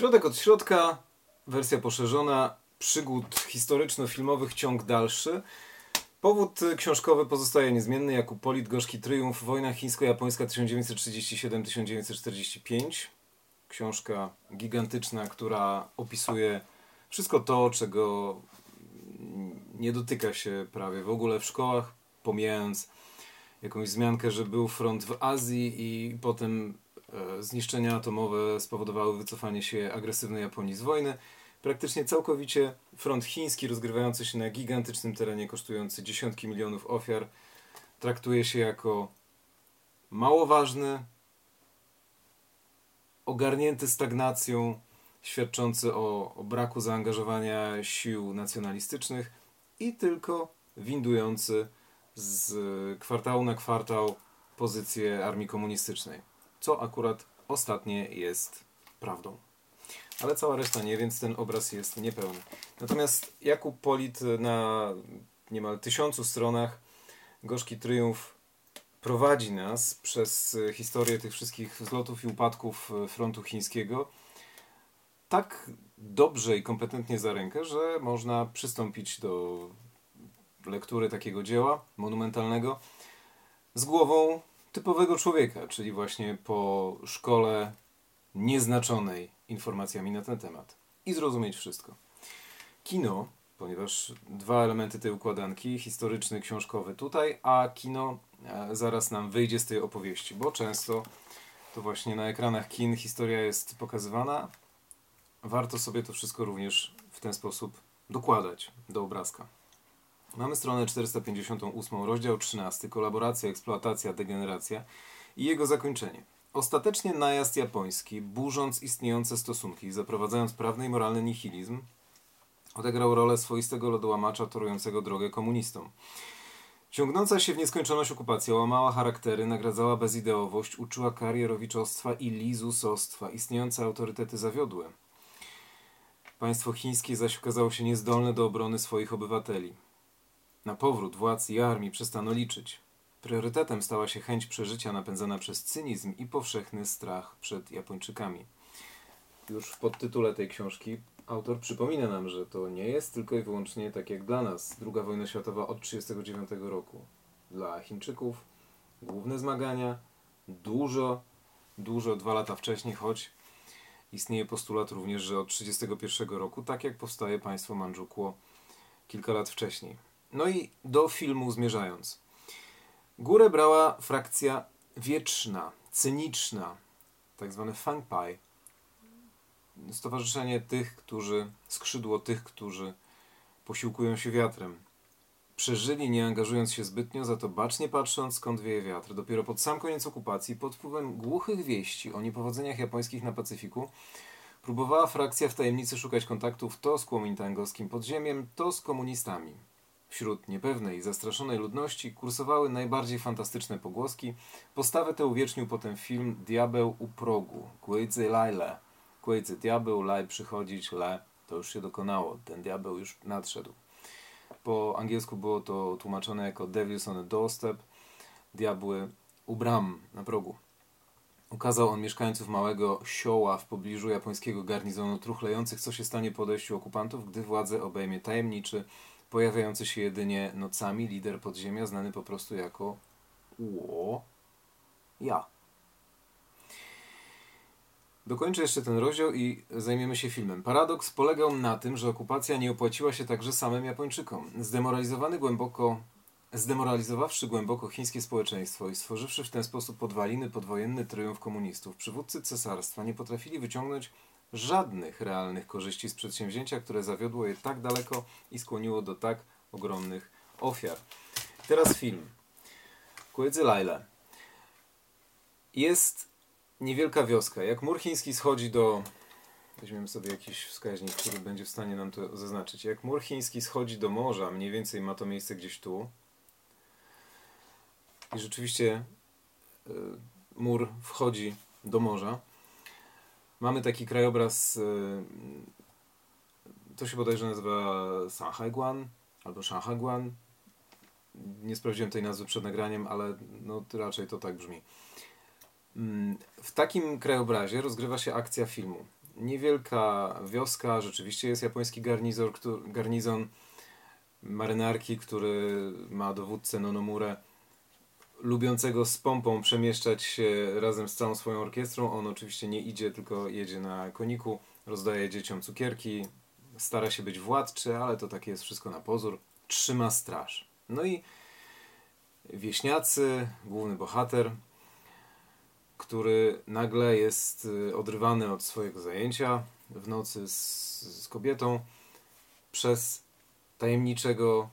Środek od środka, wersja poszerzona, przygód historyczno-filmowych, ciąg dalszy. Powód książkowy pozostaje niezmienny. Jakub Polit, Gorzki Tryumf, Wojna chińsko-japońska 1937-1945. Książka gigantyczna, która opisuje wszystko to, czego nie dotyka się prawie w ogóle w szkołach, pomijając jakąś wzmiankę, że był front w Azji i potem zniszczenia atomowe spowodowały wycofanie się agresywnej Japonii z wojny. Praktycznie całkowicie front chiński, rozgrywający się na gigantycznym terenie, kosztujący dziesiątki milionów ofiar, traktuje się jako mało ważny, ogarnięty stagnacją, świadczący o, o braku zaangażowania sił nacjonalistycznych i tylko windujący z kwartału na kwartał pozycję armii komunistycznej. Co akurat ostatnie jest prawdą. Ale cała reszta nie, więc ten obraz jest niepełny. Natomiast Jakub Polit na niemal tysiącu stronach Gorzki Tryumf prowadzi nas przez historię tych wszystkich wzlotów i upadków frontu chińskiego tak dobrze i kompetentnie za rękę, że można przystąpić do lektury takiego dzieła monumentalnego z głową typowego człowieka, czyli właśnie po szkole nieznaczonej informacjami na ten temat i zrozumieć wszystko. Kino, ponieważ dwa elementy tej układanki, historyczny, książkowy tutaj, a kino e, zaraz nam wyjdzie z tej opowieści, bo często to właśnie na ekranach kin historia jest pokazywana. Warto sobie to wszystko również w ten sposób dokładać do obrazka. Mamy stronę 458, rozdział 13, kolaboracja, eksploatacja, degeneracja i jego zakończenie. Ostatecznie najazd japoński, burząc istniejące stosunki i zaprowadzając prawny i moralny nihilizm, odegrał rolę swoistego lodołamacza torującego drogę komunistom. Ciągnąca się w nieskończoność okupacja łamała charaktery, nagradzała bezideowość, uczyła karierowiczostwa i lizusostwa. Istniejące autorytety zawiodły. Państwo chińskie zaś okazało się niezdolne do obrony swoich obywateli. Na powrót władz i armii przestano liczyć. Priorytetem stała się chęć przeżycia napędzana przez cynizm i powszechny strach przed Japończykami. Już w podtytule tej książki autor przypomina nam, że to nie jest tylko i wyłącznie tak jak dla nas II wojna światowa od 1939 roku. Dla Chińczyków główne zmagania dużo, dużo dwa lata wcześniej, choć istnieje postulat również, że od 1931 roku, tak jak powstaje państwo Mandżukło kilka lat wcześniej. No i do filmu zmierzając. Górę brała frakcja wieczna, cyniczna, tak zwane Fangpai. Stowarzyszenie tych, którzy, skrzydło tych, którzy posiłkują się wiatrem. Przeżyli nie angażując się zbytnio, za to bacznie patrząc skąd wieje wiatr. Dopiero pod sam koniec okupacji, pod wpływem głuchych wieści o niepowodzeniach japońskich na Pacyfiku, próbowała frakcja w tajemnicy szukać kontaktów to z kłomintangowskim podziemiem, to z komunistami. Wśród niepewnej zastraszonej ludności kursowały najbardziej fantastyczne pogłoski. Postawę tę uwiecznił potem film Diabeł u progu, Kuejcy Lajle. Kuejcy diabeł, laj przychodzić, le, to już się dokonało, ten diabeł już nadszedł. Po angielsku było to tłumaczone jako Devils on a Doorstep, diabły u bram, na progu. Ukazał on mieszkańców małego sioła w pobliżu japońskiego garnizonu truchlejących, co się stanie po odejściu okupantów, gdy władzę obejmie tajemniczy, pojawiający się jedynie nocami lider podziemia, znany po prostu jako Ło Ja. Dokończę jeszcze ten rozdział i zajmiemy się filmem. Paradoks polegał na tym, że okupacja nie opłaciła się także samym Japończykom. Zdemoralizowany głęboko, zdemoralizowawszy głęboko chińskie społeczeństwo i stworzywszy w ten sposób podwaliny podwojenny triumf komunistów, przywódcy cesarstwa nie potrafili wyciągnąć żadnych realnych korzyści z przedsięwzięcia, które zawiodło je tak daleko i skłoniło do tak ogromnych ofiar. Teraz film. Kuedzy Laila. Jest niewielka wioska. Jak mur chiński schodzi do... Weźmiemy sobie jakiś wskaźnik, który będzie w stanie nam to zaznaczyć. Jak mur chiński schodzi do morza, mniej więcej ma to miejsce gdzieś tu. I rzeczywiście y, mur wchodzi do morza Mamy taki krajobraz, y, to się bodajże nazywa Shanhaiguan albo Shanhaiguan. Nie sprawdziłem tej nazwy przed nagraniem, ale no, raczej to tak brzmi. Mm, w takim krajobrazie rozgrywa się akcja filmu. niewielka wioska, rzeczywiście jest japoński garnizor, garnizon marynarki, który ma dowódcę Nonomurę, lubiącego z pompą przemieszczać się razem z całą swoją orkiestrą. On oczywiście nie idzie, tylko jedzie na koniku, rozdaje dzieciom cukierki, stara się być władczy, ale to takie jest wszystko na pozór. Trzyma straż. No i wieśniacy, główny bohater, który nagle jest y, odrywany od swojego zajęcia w nocy z, z kobietą przez tajemniczego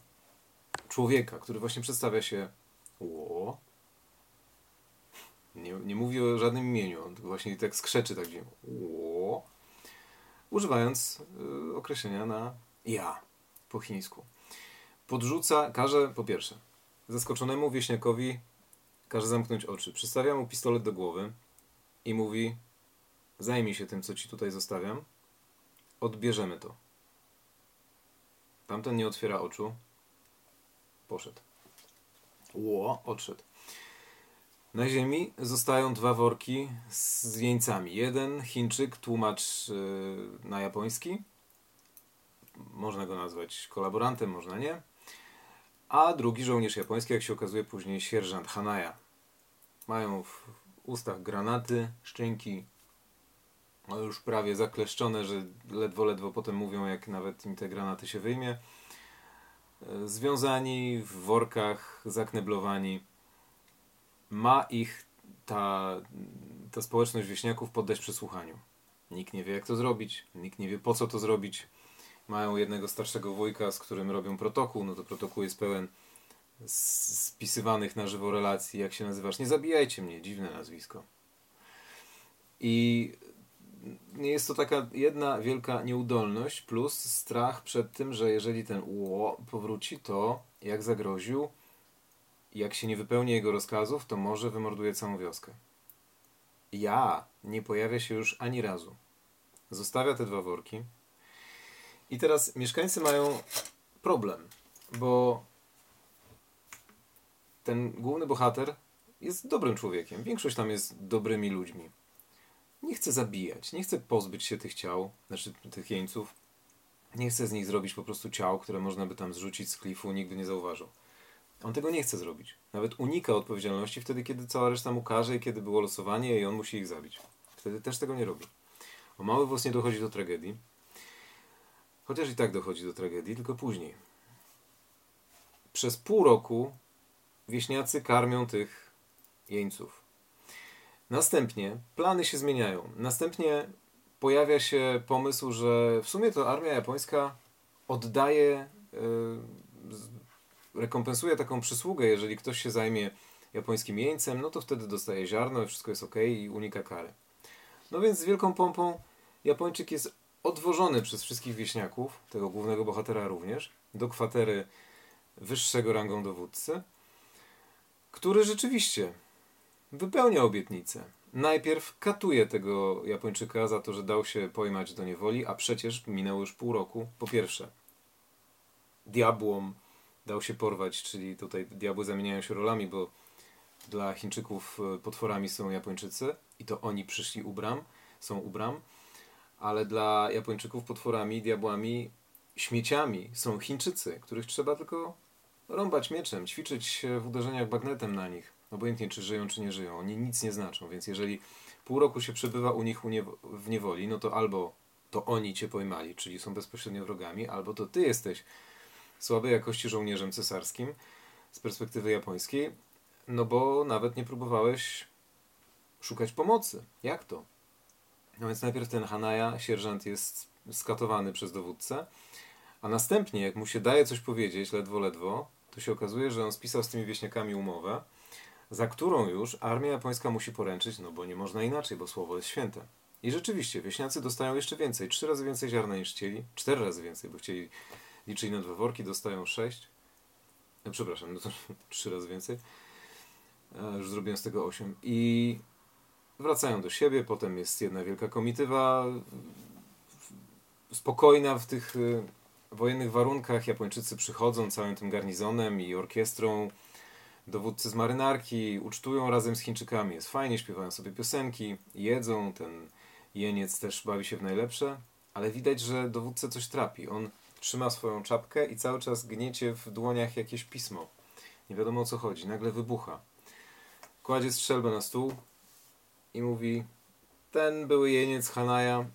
człowieka, który właśnie przedstawia się Ło. Nie, nie mówi o żadnym imieniu, on właśnie tak skrzeczy tak gdzie Ło. Używając y, określenia na ja po chińsku. Podrzuca, każe po pierwsze zaskoczonemu wieśniakowi każe zamknąć oczy. Przystawia mu pistolet do głowy i mówi zajmij się tym, co ci tutaj zostawiam. Odbierzemy to. Tamten nie otwiera oczu. Poszedł. Ło, odszedł. Na ziemi zostają dwa worki z jeńcami. Jeden Chińczyk, tłumacz yy, na japoński. Można go nazwać kolaborantem, można nie. A drugi żołnierz japoński, jak się okazuje później, sierżant Hanaya. Mają w ustach granaty, szczęki no już prawie zakleszczone, że ledwo, ledwo potem mówią, jak nawet im te granaty się wyjmie. E, związani w workach, zakneblowani. Ma ich ta, ta społeczność wieśniaków poddać przesłuchaniu. Nikt nie wie, jak to zrobić, nikt nie wie, po co to zrobić. Mają jednego starszego wujka, z którym robią protokół. No to protokół jest pełen spisywanych na żywo relacji. Jak się nazywasz? Nie zabijajcie mnie, dziwne nazwisko. I jest to taka jedna wielka nieudolność plus strach przed tym, że jeżeli ten ło powróci, to jak zagroził, jak się nie wypełni jego rozkazów, to może wymorduje całą wioskę. Ja nie pojawia się już ani razu. Zostawia te dwa worki. I teraz mieszkańcy mają problem, bo ten główny bohater jest dobrym człowiekiem. Większość tam jest dobrymi ludźmi nie chce zabijać, nie chce pozbyć się tych ciał, znaczy tych jeńców. Nie chce z nich zrobić po prostu ciał, które można by tam zrzucić z klifu, nigdy nie zauważył. On tego nie chce zrobić. Nawet unika odpowiedzialności wtedy, kiedy cała reszta mu każe i kiedy było losowanie i on musi ich zabić. Wtedy też tego nie robi. O mały włos nie dochodzi do tragedii. Chociaż i tak dochodzi do tragedii, tylko później. Przez pół roku wieśniacy karmią tych jeńców. Następnie plany się zmieniają. Następnie pojawia się pomysł, że w sumie to armia japońska oddaje, yy, rekompensuje taką przysługę, jeżeli ktoś się zajmie japońskim jeńcem, no to wtedy dostaje ziarno i wszystko jest ok i unika kary. No więc z wielką pompą Japończyk jest odwożony przez wszystkich wieśniaków, tego głównego bohatera również, do kwatery wyższego rangą dowódcy, który rzeczywiście wypełnia obietnicę. Najpierw katuje tego Japończyka za to, że dał się pojmać do niewoli, a przecież minęło już pół roku. Po pierwsze, diabłom dał się porwać, czyli tutaj diabły zamieniają się rolami, bo dla Chińczyków e, potworami są Japończycy i to oni przyszli u bram, są u bram, ale dla Japończyków potworami, diabłami, śmieciami są Chińczycy, których trzeba tylko rąbać mieczem, ćwiczyć w uderzeniach bagnetem na nich. Obojętnie czy żyją, czy nie żyją. Oni nic nie znaczą, więc jeżeli pół roku się przebywa u nich w niewoli, no to albo to oni cię pojmali, czyli są bezpośrednio wrogami, albo to ty jesteś słabej jakości żołnierzem cesarskim z perspektywy japońskiej, no bo nawet nie próbowałeś szukać pomocy. Jak to? No więc najpierw ten Hanaya, sierżant, jest skatowany przez dowódcę, a następnie, jak mu się daje coś powiedzieć, ledwo, ledwo, to się okazuje, że on spisał z tymi wieśniakami umowę, za którą już armia japońska musi poręczyć, no bo nie można inaczej, bo słowo jest święte. I rzeczywiście, wieśniacy dostają jeszcze więcej, trzy razy więcej ziarna niż chcieli, cztery razy więcej, bo chcieli liczyć na dwa worki, dostają sześć. No, przepraszam, no to trzy razy więcej. E, już zrobiłem z tego osiem. I wracają do siebie, potem jest jedna wielka komitywa spokojna w tych e, wojennych warunkach. Japończycy przychodzą całym tym garnizonem i orkiestrą dowódcy z marynarki ucztują razem z Chińczykami. Jest fajnie, śpiewają sobie piosenki, jedzą. Ten Jeniec też bawi się w najlepsze, ale widać, że dowódcę coś trapi. On trzyma swoją czapkę i cały czas gniecie w dłoniach jakieś pismo. Nie wiadomo o co chodzi. Nagle wybucha. Kładzie strzelbę na stół i mówi ten były jeniec Hanaja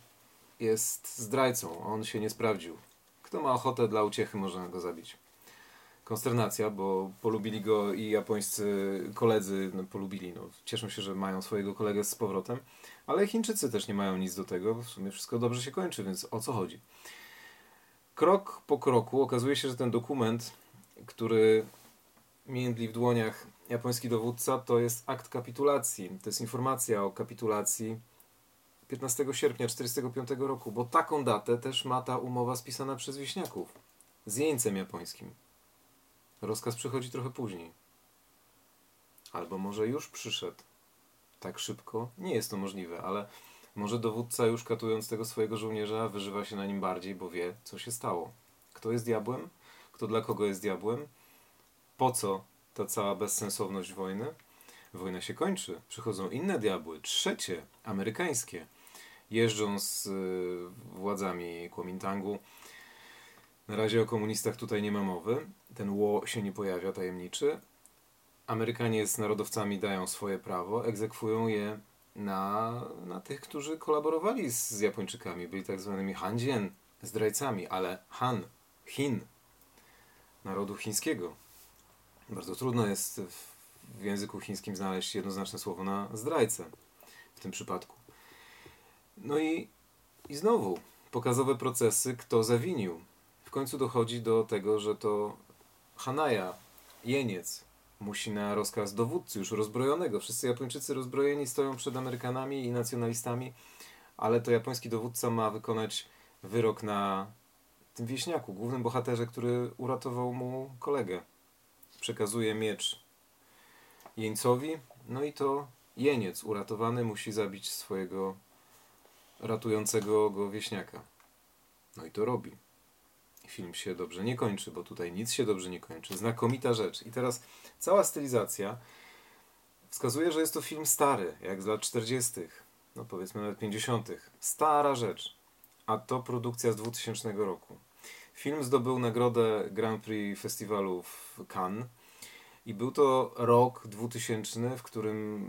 jest zdrajcą. On się nie sprawdził. Kto ma ochotę dla uciechy, można go zabić. Konsternacja, bo polubili go i japońscy koledzy, no, polubili, no, cieszą się, że mają swojego kolegę z powrotem, ale Chińczycy też nie mają nic do tego, w sumie wszystko dobrze się kończy, więc o co chodzi? Krok po kroku okazuje się, że ten dokument, który międli w dłoniach japoński dowódca, to jest akt kapitulacji, to jest informacja o kapitulacji 15 sierpnia 1945 roku, bo taką datę też ma ta umowa spisana przez wieśniaków z jeńcem japońskim. Rozkaz przychodzi trochę później. Albo może już przyszedł. Tak szybko? Nie jest to możliwe, ale może dowódca już katując tego swojego żołnierza wyżywa się na nim bardziej, bo wie, co się stało. Kto jest diabłem? Kto dla kogo jest diabłem? Po co ta cała bezsensowność wojny? Wojna się kończy. Przychodzą inne diabły, trzecie, amerykańskie. Jeżdżą z y, władzami Kuomintangu. Na razie o komunistach tutaj nie ma mowy. Ten ło się nie pojawia, tajemniczy. Amerykanie z narodowcami dają swoje prawo, egzekwują je na, na tych, którzy kolaborowali z, z Japończykami. Byli tak zwanymi Hanjien, zdrajcami, ale Han, Chin, narodu chińskiego. Bardzo trudno jest w, w języku chińskim znaleźć jednoznaczne słowo na zdrajcę w tym przypadku. No i, i znowu pokazowe procesy, kto zawinił. Końcu dochodzi do tego, że to Hanaja, jeniec, musi na rozkaz dowódcy już rozbrojonego. Wszyscy Japończycy rozbrojeni stoją przed Amerykanami i nacjonalistami, ale to japoński dowódca ma wykonać wyrok na tym wieśniaku, głównym bohaterze, który uratował mu kolegę. Przekazuje miecz jeńcowi, no i to jeniec uratowany musi zabić swojego ratującego go wieśniaka. No i to robi. Film się dobrze nie kończy, bo tutaj nic się dobrze nie kończy. Znakomita rzecz. I teraz cała stylizacja wskazuje, że jest to film stary, jak z lat 40., no powiedzmy nawet 50. Stara rzecz. A to produkcja z 2000 roku. Film zdobył nagrodę Grand Prix Festiwalu w Cannes i był to rok 2000, w którym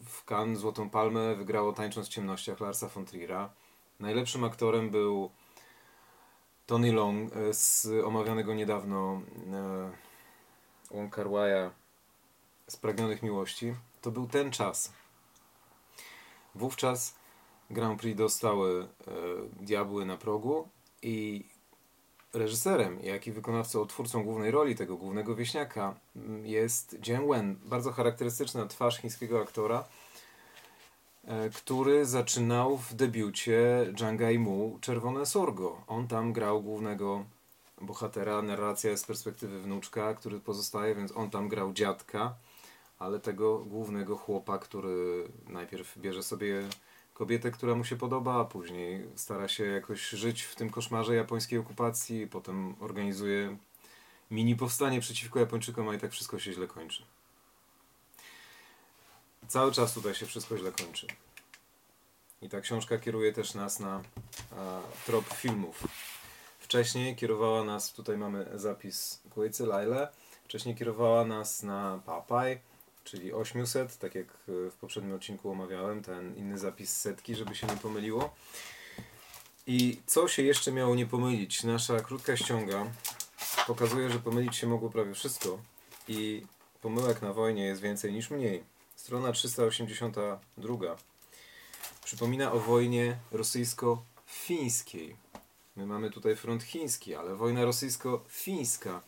e, w Cannes Złotą Palmę wygrało Tańcząc w ciemnościach Larsa von Trier'a. Najlepszym aktorem był Tony Long e, z omawianego niedawno e, Wong Kar Spragnionych Miłości. To był ten czas. Wówczas Grand Prix dostały e, Diabły na progu i reżyserem, jak i wykonawcą, twórcą głównej roli tego głównego wieśniaka jest Jian Wen. Bardzo charakterystyczna twarz chińskiego aktora, który zaczynał w debiucie Zhang Mu Czerwone Sorgo. On tam grał głównego bohatera, narracja jest z perspektywy wnuczka, który pozostaje, więc on tam grał dziadka, ale tego głównego chłopa, który najpierw bierze sobie kobietę, która mu się podoba, a później stara się jakoś żyć w tym koszmarze japońskiej okupacji, potem organizuje mini powstanie przeciwko Japończykom, a i tak wszystko się źle kończy. Cały czas tutaj się wszystko źle kończy. I ta książka kieruje też nas na a, trop filmów. Wcześniej kierowała nas, tutaj mamy zapis Kuejcy Lyle, wcześniej kierowała nas na Papaj, czyli 800, tak jak w poprzednim odcinku omawiałem, ten inny zapis setki, żeby się nie pomyliło. I co się jeszcze miało nie pomylić? Nasza krótka ściąga pokazuje, że pomylić się mogło prawie wszystko i pomyłek na wojnie jest więcej niż mniej. Strona 382 przypomina o wojnie rosyjsko-fińskiej. My mamy tutaj front chiński, ale wojna rosyjsko-fińska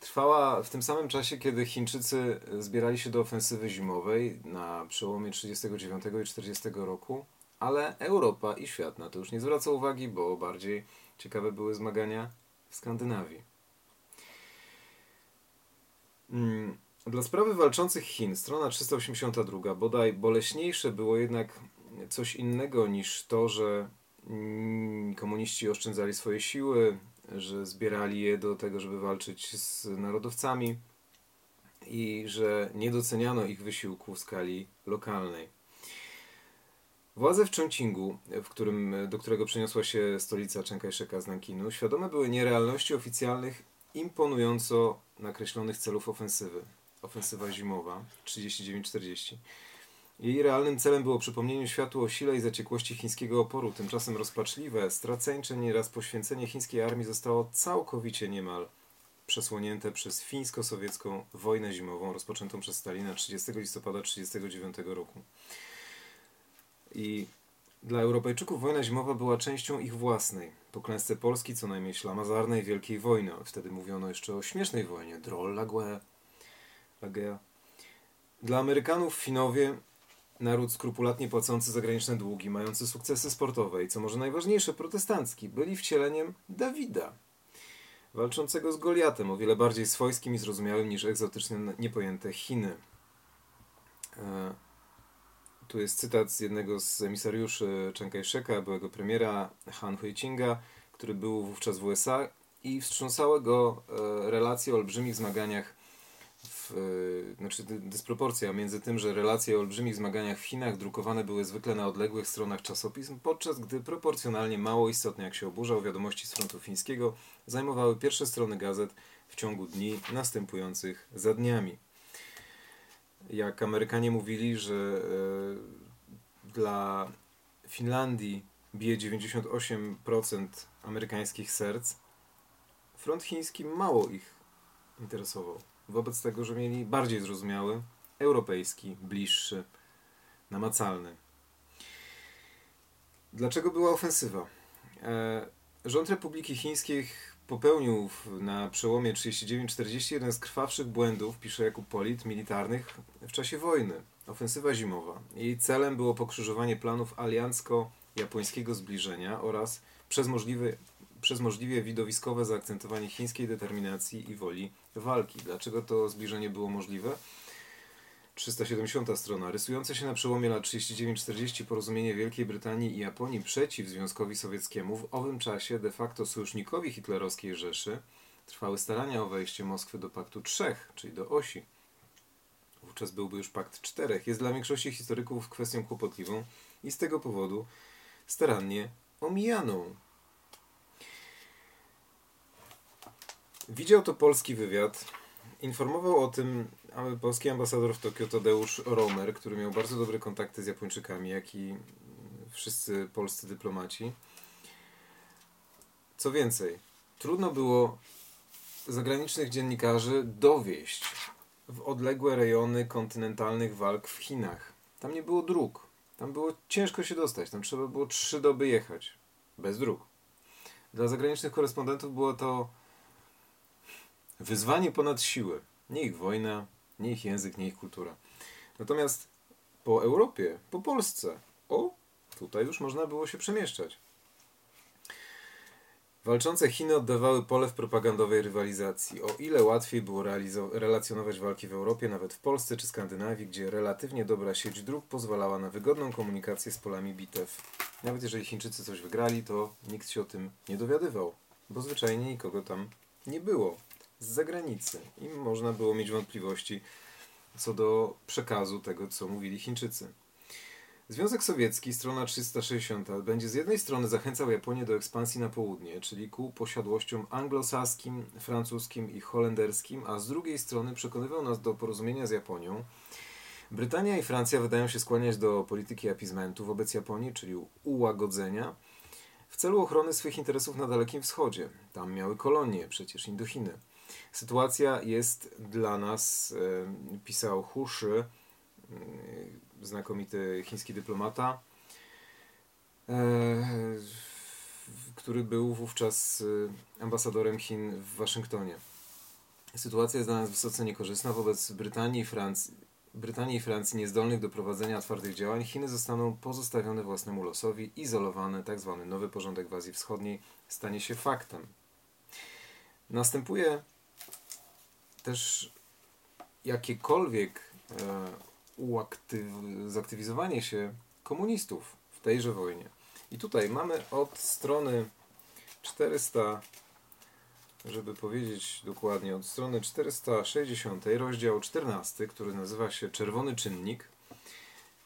trwała w tym samym czasie, kiedy Chińczycy zbierali się do ofensywy zimowej na przełomie 1939 i 1940 roku, ale Europa i świat na to już nie zwraca uwagi, bo bardziej ciekawe były zmagania w Skandynawii. Hmm. Dla sprawy walczących Chin, strona 382, bodaj boleśniejsze było jednak coś innego niż to, że komuniści oszczędzali swoje siły, że zbierali je do tego, żeby walczyć z narodowcami i że nie doceniano ich wysiłku w skali lokalnej. Władze w Chongqingu, w którym, do którego przeniosła się stolica Chiang z Nankinu, świadome były nierealności oficjalnych imponująco nakreślonych celów ofensywy. Ofensywa zimowa 39-40. Jej realnym celem było przypomnienie światu o sile i zaciekłości chińskiego oporu. Tymczasem rozpaczliwe, straceńcze nieraz poświęcenie chińskiej armii zostało całkowicie niemal przesłonięte przez fińsko-sowiecką wojnę zimową rozpoczętą przez Stalina 30 listopada 1939 roku. I dla Europejczyków wojna zimowa była częścią ich własnej. Po klęsce Polski co najmniej ślamazarnej Wielkiej Wojny. Wtedy mówiono jeszcze o śmiesznej wojnie. Droll Lague. Lagea. Dla Amerykanów Finowie naród skrupulatnie płacący zagraniczne długi, mający sukcesy sportowe i co może najważniejsze protestancki, byli wcieleniem Dawida, walczącego z Goliatem, o wiele bardziej swojskim i zrozumiałym niż egzotycznie niepojęte Chiny. E, tu jest cytat z jednego z emisariuszy Chiang Kai-sheka, byłego premiera Han Hui-chinga, który był wówczas w USA i wstrząsały go e, relacje o olbrzymich zmaganiach e, znaczy dysproporcja między tym, że relacje o olbrzymich zmaganiach w Chinach drukowane były zwykle na odległych stronach czasopism, podczas gdy proporcjonalnie mało istotne, jak się oburzał, wiadomości z frontu fińskiego zajmowały pierwsze strony gazet w ciągu dni następujących za dniami jak Amerykanie mówili, że e, dla Finlandii bije 98% amerykańskich serc, front chiński mało ich interesował. Wobec tego, że mieli bardziej zrozumiały, europejski, bliższy, namacalny. Dlaczego była ofensywa? E, rząd Republiki Chińskiej popełnił na przełomie 39-40 jeden z krwawszych błędów, pisze Jakub Polit, militarnych w czasie wojny. Ofensywa zimowa. Jej celem było pokrzyżowanie planów aliancko-japońskiego zbliżenia oraz przez możliwe, przez możliwie widowiskowe zaakcentowanie chińskiej determinacji i woli walki. Dlaczego to zbliżenie było możliwe? 370 strona. Rysujące się na przełomie lat 39-40 porozumienie Wielkiej Brytanii i Japonii przeciw Związkowi Sowieckiemu w owym czasie de facto sojusznikowi hitlerowskiej Rzeszy trwały starania o wejście Moskwy do Paktu Trzech, czyli do osi. Wówczas byłby już Pakt Czterech. Jest dla większości historyków kwestią kłopotliwą i z tego powodu starannie omijaną. Widział to polski wywiad. Informował o tym polski ambasador w Tokio Tadeusz Romer, który miał bardzo dobre kontakty z Japończykami, jak i wszyscy polscy dyplomaci. Co więcej, trudno było zagranicznych dziennikarzy dowieść w odległe rejony kontynentalnych walk w Chinach. Tam nie było dróg. Tam było ciężko się dostać. Tam trzeba było trzy doby jechać. Bez dróg. Dla zagranicznych korespondentów było to wyzwanie ponad siłę. Nie ich wojna, nie ich język, nie ich kultura. Natomiast po Europie, po Polsce, o, tutaj już można było się przemieszczać. Walczące Chiny oddawały pole w propagandowej rywalizacji. O ile łatwiej było relacjonować walki w Europie, nawet w Polsce czy Skandynawii, gdzie relatywnie dobra sieć dróg pozwalała na wygodną komunikację z polami bitew. Nawet jeżeli Chińczycy coś wygrali, to nikt się o tym nie dowiadywał, bo zwyczajnie nikogo tam nie było z zagranicy i można było mieć wątpliwości co do przekazu tego, co mówili Chińczycy. Związek Sowiecki, strona 360, będzie z jednej strony zachęcał Japonię do ekspansji na południe, czyli ku posiadłościom anglosaskim, francuskim i holenderskim, a z drugiej strony przekonywał nas do porozumienia z Japonią. Brytania i Francja wydają się skłaniać do polityki apizmentu wobec Japonii, czyli ułagodzenia, w celu ochrony swych interesów na Dalekim Wschodzie. Tam miały kolonie, przecież Indochiny. Sytuacja jest dla nas, e, pisał Huszy, e, znakomity chiński dyplomata, e, który był wówczas ambasadorem Chin w Waszyngtonie. Sytuacja jest dla nas wysoce niekorzystna wobec Brytanii i Francji. Brytanii i Francji niezdolnych do prowadzenia twardych działań, Chiny zostaną pozostawione własnemu losowi, izolowane. Tak nowy porządek w Azji Wschodniej stanie się faktem. Następuje też jakiekolwiek e, uaktyw, zaktywizowanie się komunistów w tejże wojnie. I tutaj mamy od strony 400, żeby powiedzieć dokładnie, od strony 460, rozdział 14, który nazywa się Czerwony Czynnik.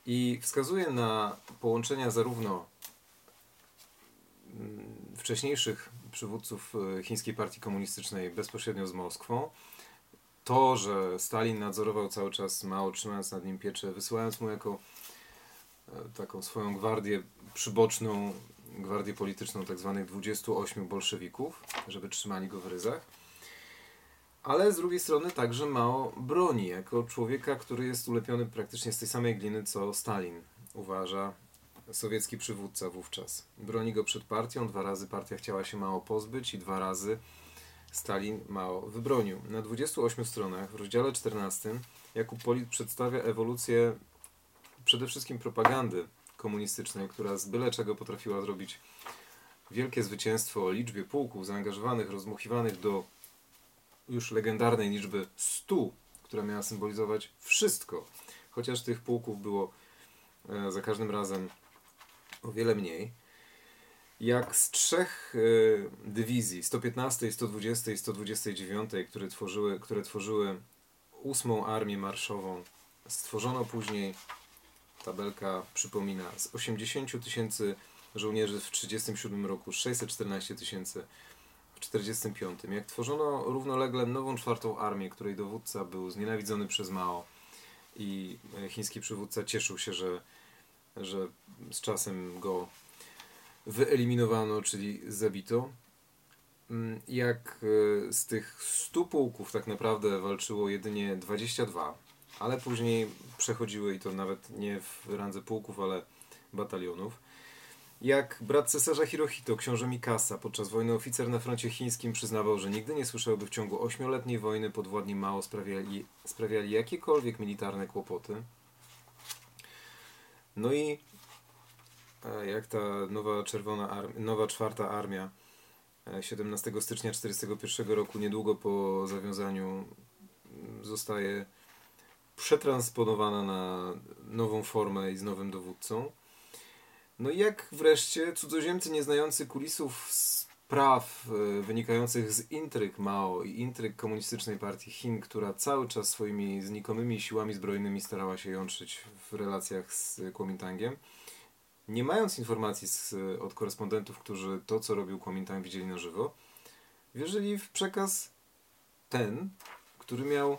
I wskazuje na połączenia zarówno mm, wcześniejszych przywódców e, chińskiej partii komunistycznej bezpośrednio z Moskwą, to, że Stalin nadzorował cały czas Mao, trzymając nad nim pieczę, wysyłając mu jako e, taką swoją gwardię przyboczną, gwardię polityczną tak zwanych 28 bolszewików, żeby trzymali go w ryzach. Ale z drugiej strony także Mao broni jako człowieka, który jest ulepiony praktycznie z tej samej gliny co Stalin, uważa sowiecki przywódca wówczas. Broni go przed partią, dwa razy partia chciała się Mao pozbyć i dwa razy Stalin Mao wybronił. Na 28 stronach w rozdziale 14 Jakub Polit przedstawia ewolucję przede wszystkim propagandy komunistycznej, która z byle czego potrafiła zrobić wielkie zwycięstwo o liczbie pułków zaangażowanych, rozmuchiwanych do już legendarnej liczby 100, która miała symbolizować wszystko. Chociaż tych pułków było e, za każdym razem o wiele mniej. Jak z trzech e, dywizji, 115, 120 i 129, które tworzyły, które tworzyły ósmą armię marszową, stworzono później, tabelka przypomina, z 80 tysięcy żołnierzy w 1937 roku, 614 tysięcy 1945, jak tworzono równolegle nową czwartą armię, której dowódca był znienawidzony przez Mao i chiński przywódca cieszył się, że, że z czasem go wyeliminowano, czyli zabito. Mm, jak e, z tych 100 pułków tak naprawdę walczyło jedynie 22, ale później przechodziły i to nawet nie w randze pułków, ale batalionów jak brat cesarza Hirohito, książę Mikasa, podczas wojny oficer na froncie chińskim przyznawał, że nigdy nie słyszał, by w ciągu ośmioletniej wojny podwładni Mao sprawiali, sprawiali jakiekolwiek militarne kłopoty. No i jak ta nowa czerwona armia, nowa czwarta armia 17 e, stycznia 1941 roku, niedługo po zawiązaniu, zostaje przetransponowana na nową formę i z nowym dowódcą. No i jak wreszcie cudzoziemcy nieznający kulisów spraw e, wynikających z intryg Mao i intryg komunistycznej partii Chin, która cały czas swoimi znikomymi siłami zbrojnymi starała się jątrzyć w relacjach z Kuomintangiem, nie mając informacji z, od korespondentów, którzy to, co robił Kuomintang, widzieli na żywo, wierzyli w przekaz ten, który miał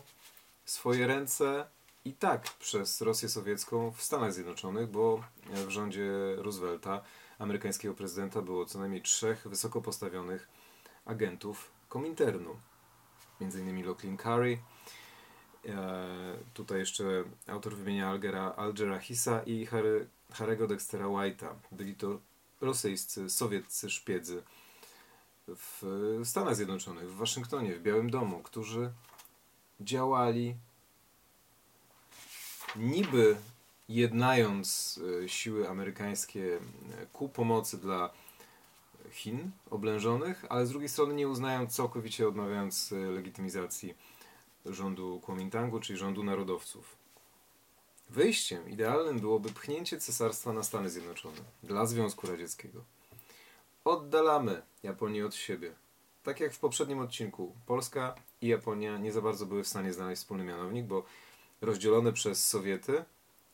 swoje ręce i tak przez Rosję Sowiecką w Stanach Zjednoczonych, bo w rządzie Roosevelta, amerykańskiego prezydenta, było co najmniej trzech wysoko postawionych agentów Kominternu. Między innymi Locklin Curry, e, tutaj jeszcze autor wymienia Algera, Algera Hissa i Harry, Harry'ego Dextera White'a. Byli to rosyjscy, sowieccy szpiedzy w Stanach Zjednoczonych, w Waszyngtonie, w Białym Domu, którzy działali niby jednając e, siły amerykańskie e, ku pomocy dla Chin oblężonych, ale z drugiej strony nie uznając całkowicie, odmawiając e, legitymizacji rządu Kuomintangu, czyli rządu narodowców. Wyjściem idealnym byłoby pchnięcie cesarstwa na Stany Zjednoczone dla Związku Radzieckiego. Oddalamy Japonię od siebie. Tak jak w poprzednim odcinku, Polska i Japonia nie za bardzo były w stanie znaleźć wspólny mianownik, bo rozdzielone przez Sowiety,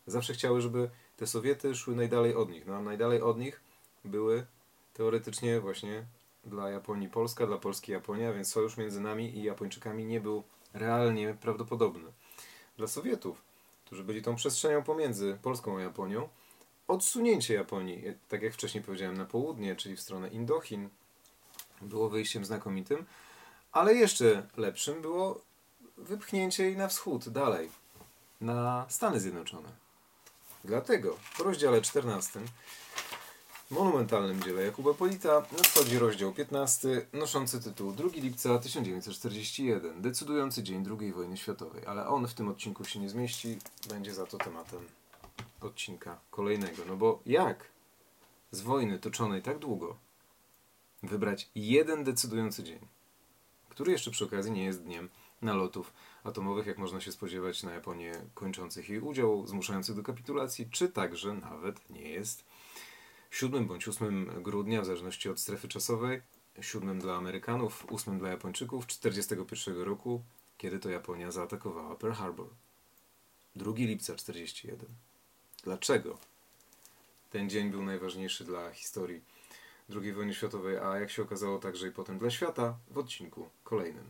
zawsze chciały, żeby te Sowiety szły najdalej od nich. No a najdalej od nich były teoretycznie właśnie dla Japonii Polska, dla Polski Japonia, więc sojusz między nami i Japończykami nie był realnie prawdopodobny. Dla Sowietów, którzy byli tą przestrzenią pomiędzy Polską a Japonią, odsunięcie Japonii, tak jak wcześniej powiedziałem, na południe, czyli w stronę Indochin, było wyjściem znakomitym, ale jeszcze lepszym było wypchnięcie jej na wschód, dalej na Stany Zjednoczone. Dlatego w rozdziale 14, monumentalnym dziele Jakuba Polita, nadchodzi rozdział 15, noszący tytuł 2 lipca 1941, decydujący dzień II wojny światowej. Ale on w tym odcinku się nie zmieści, będzie za to tematem odcinka kolejnego. No bo jak z wojny toczonej tak długo wybrać jeden decydujący dzień, który jeszcze przy okazji nie jest dniem nalotów atomowych, jak można się spodziewać na Japonię kończących jej udział, zmuszających do kapitulacji, czy także nawet nie jest 7 bądź 8 grudnia, w zależności od strefy czasowej, 7 dla Amerykanów, 8 dla Japończyków 1941 roku, kiedy to Japonia zaatakowała Pearl Harbor. 2 lipca 1941. dlaczego ten dzień był najważniejszy dla historii II wojny światowej, a jak się okazało także i potem dla świata w odcinku kolejnym.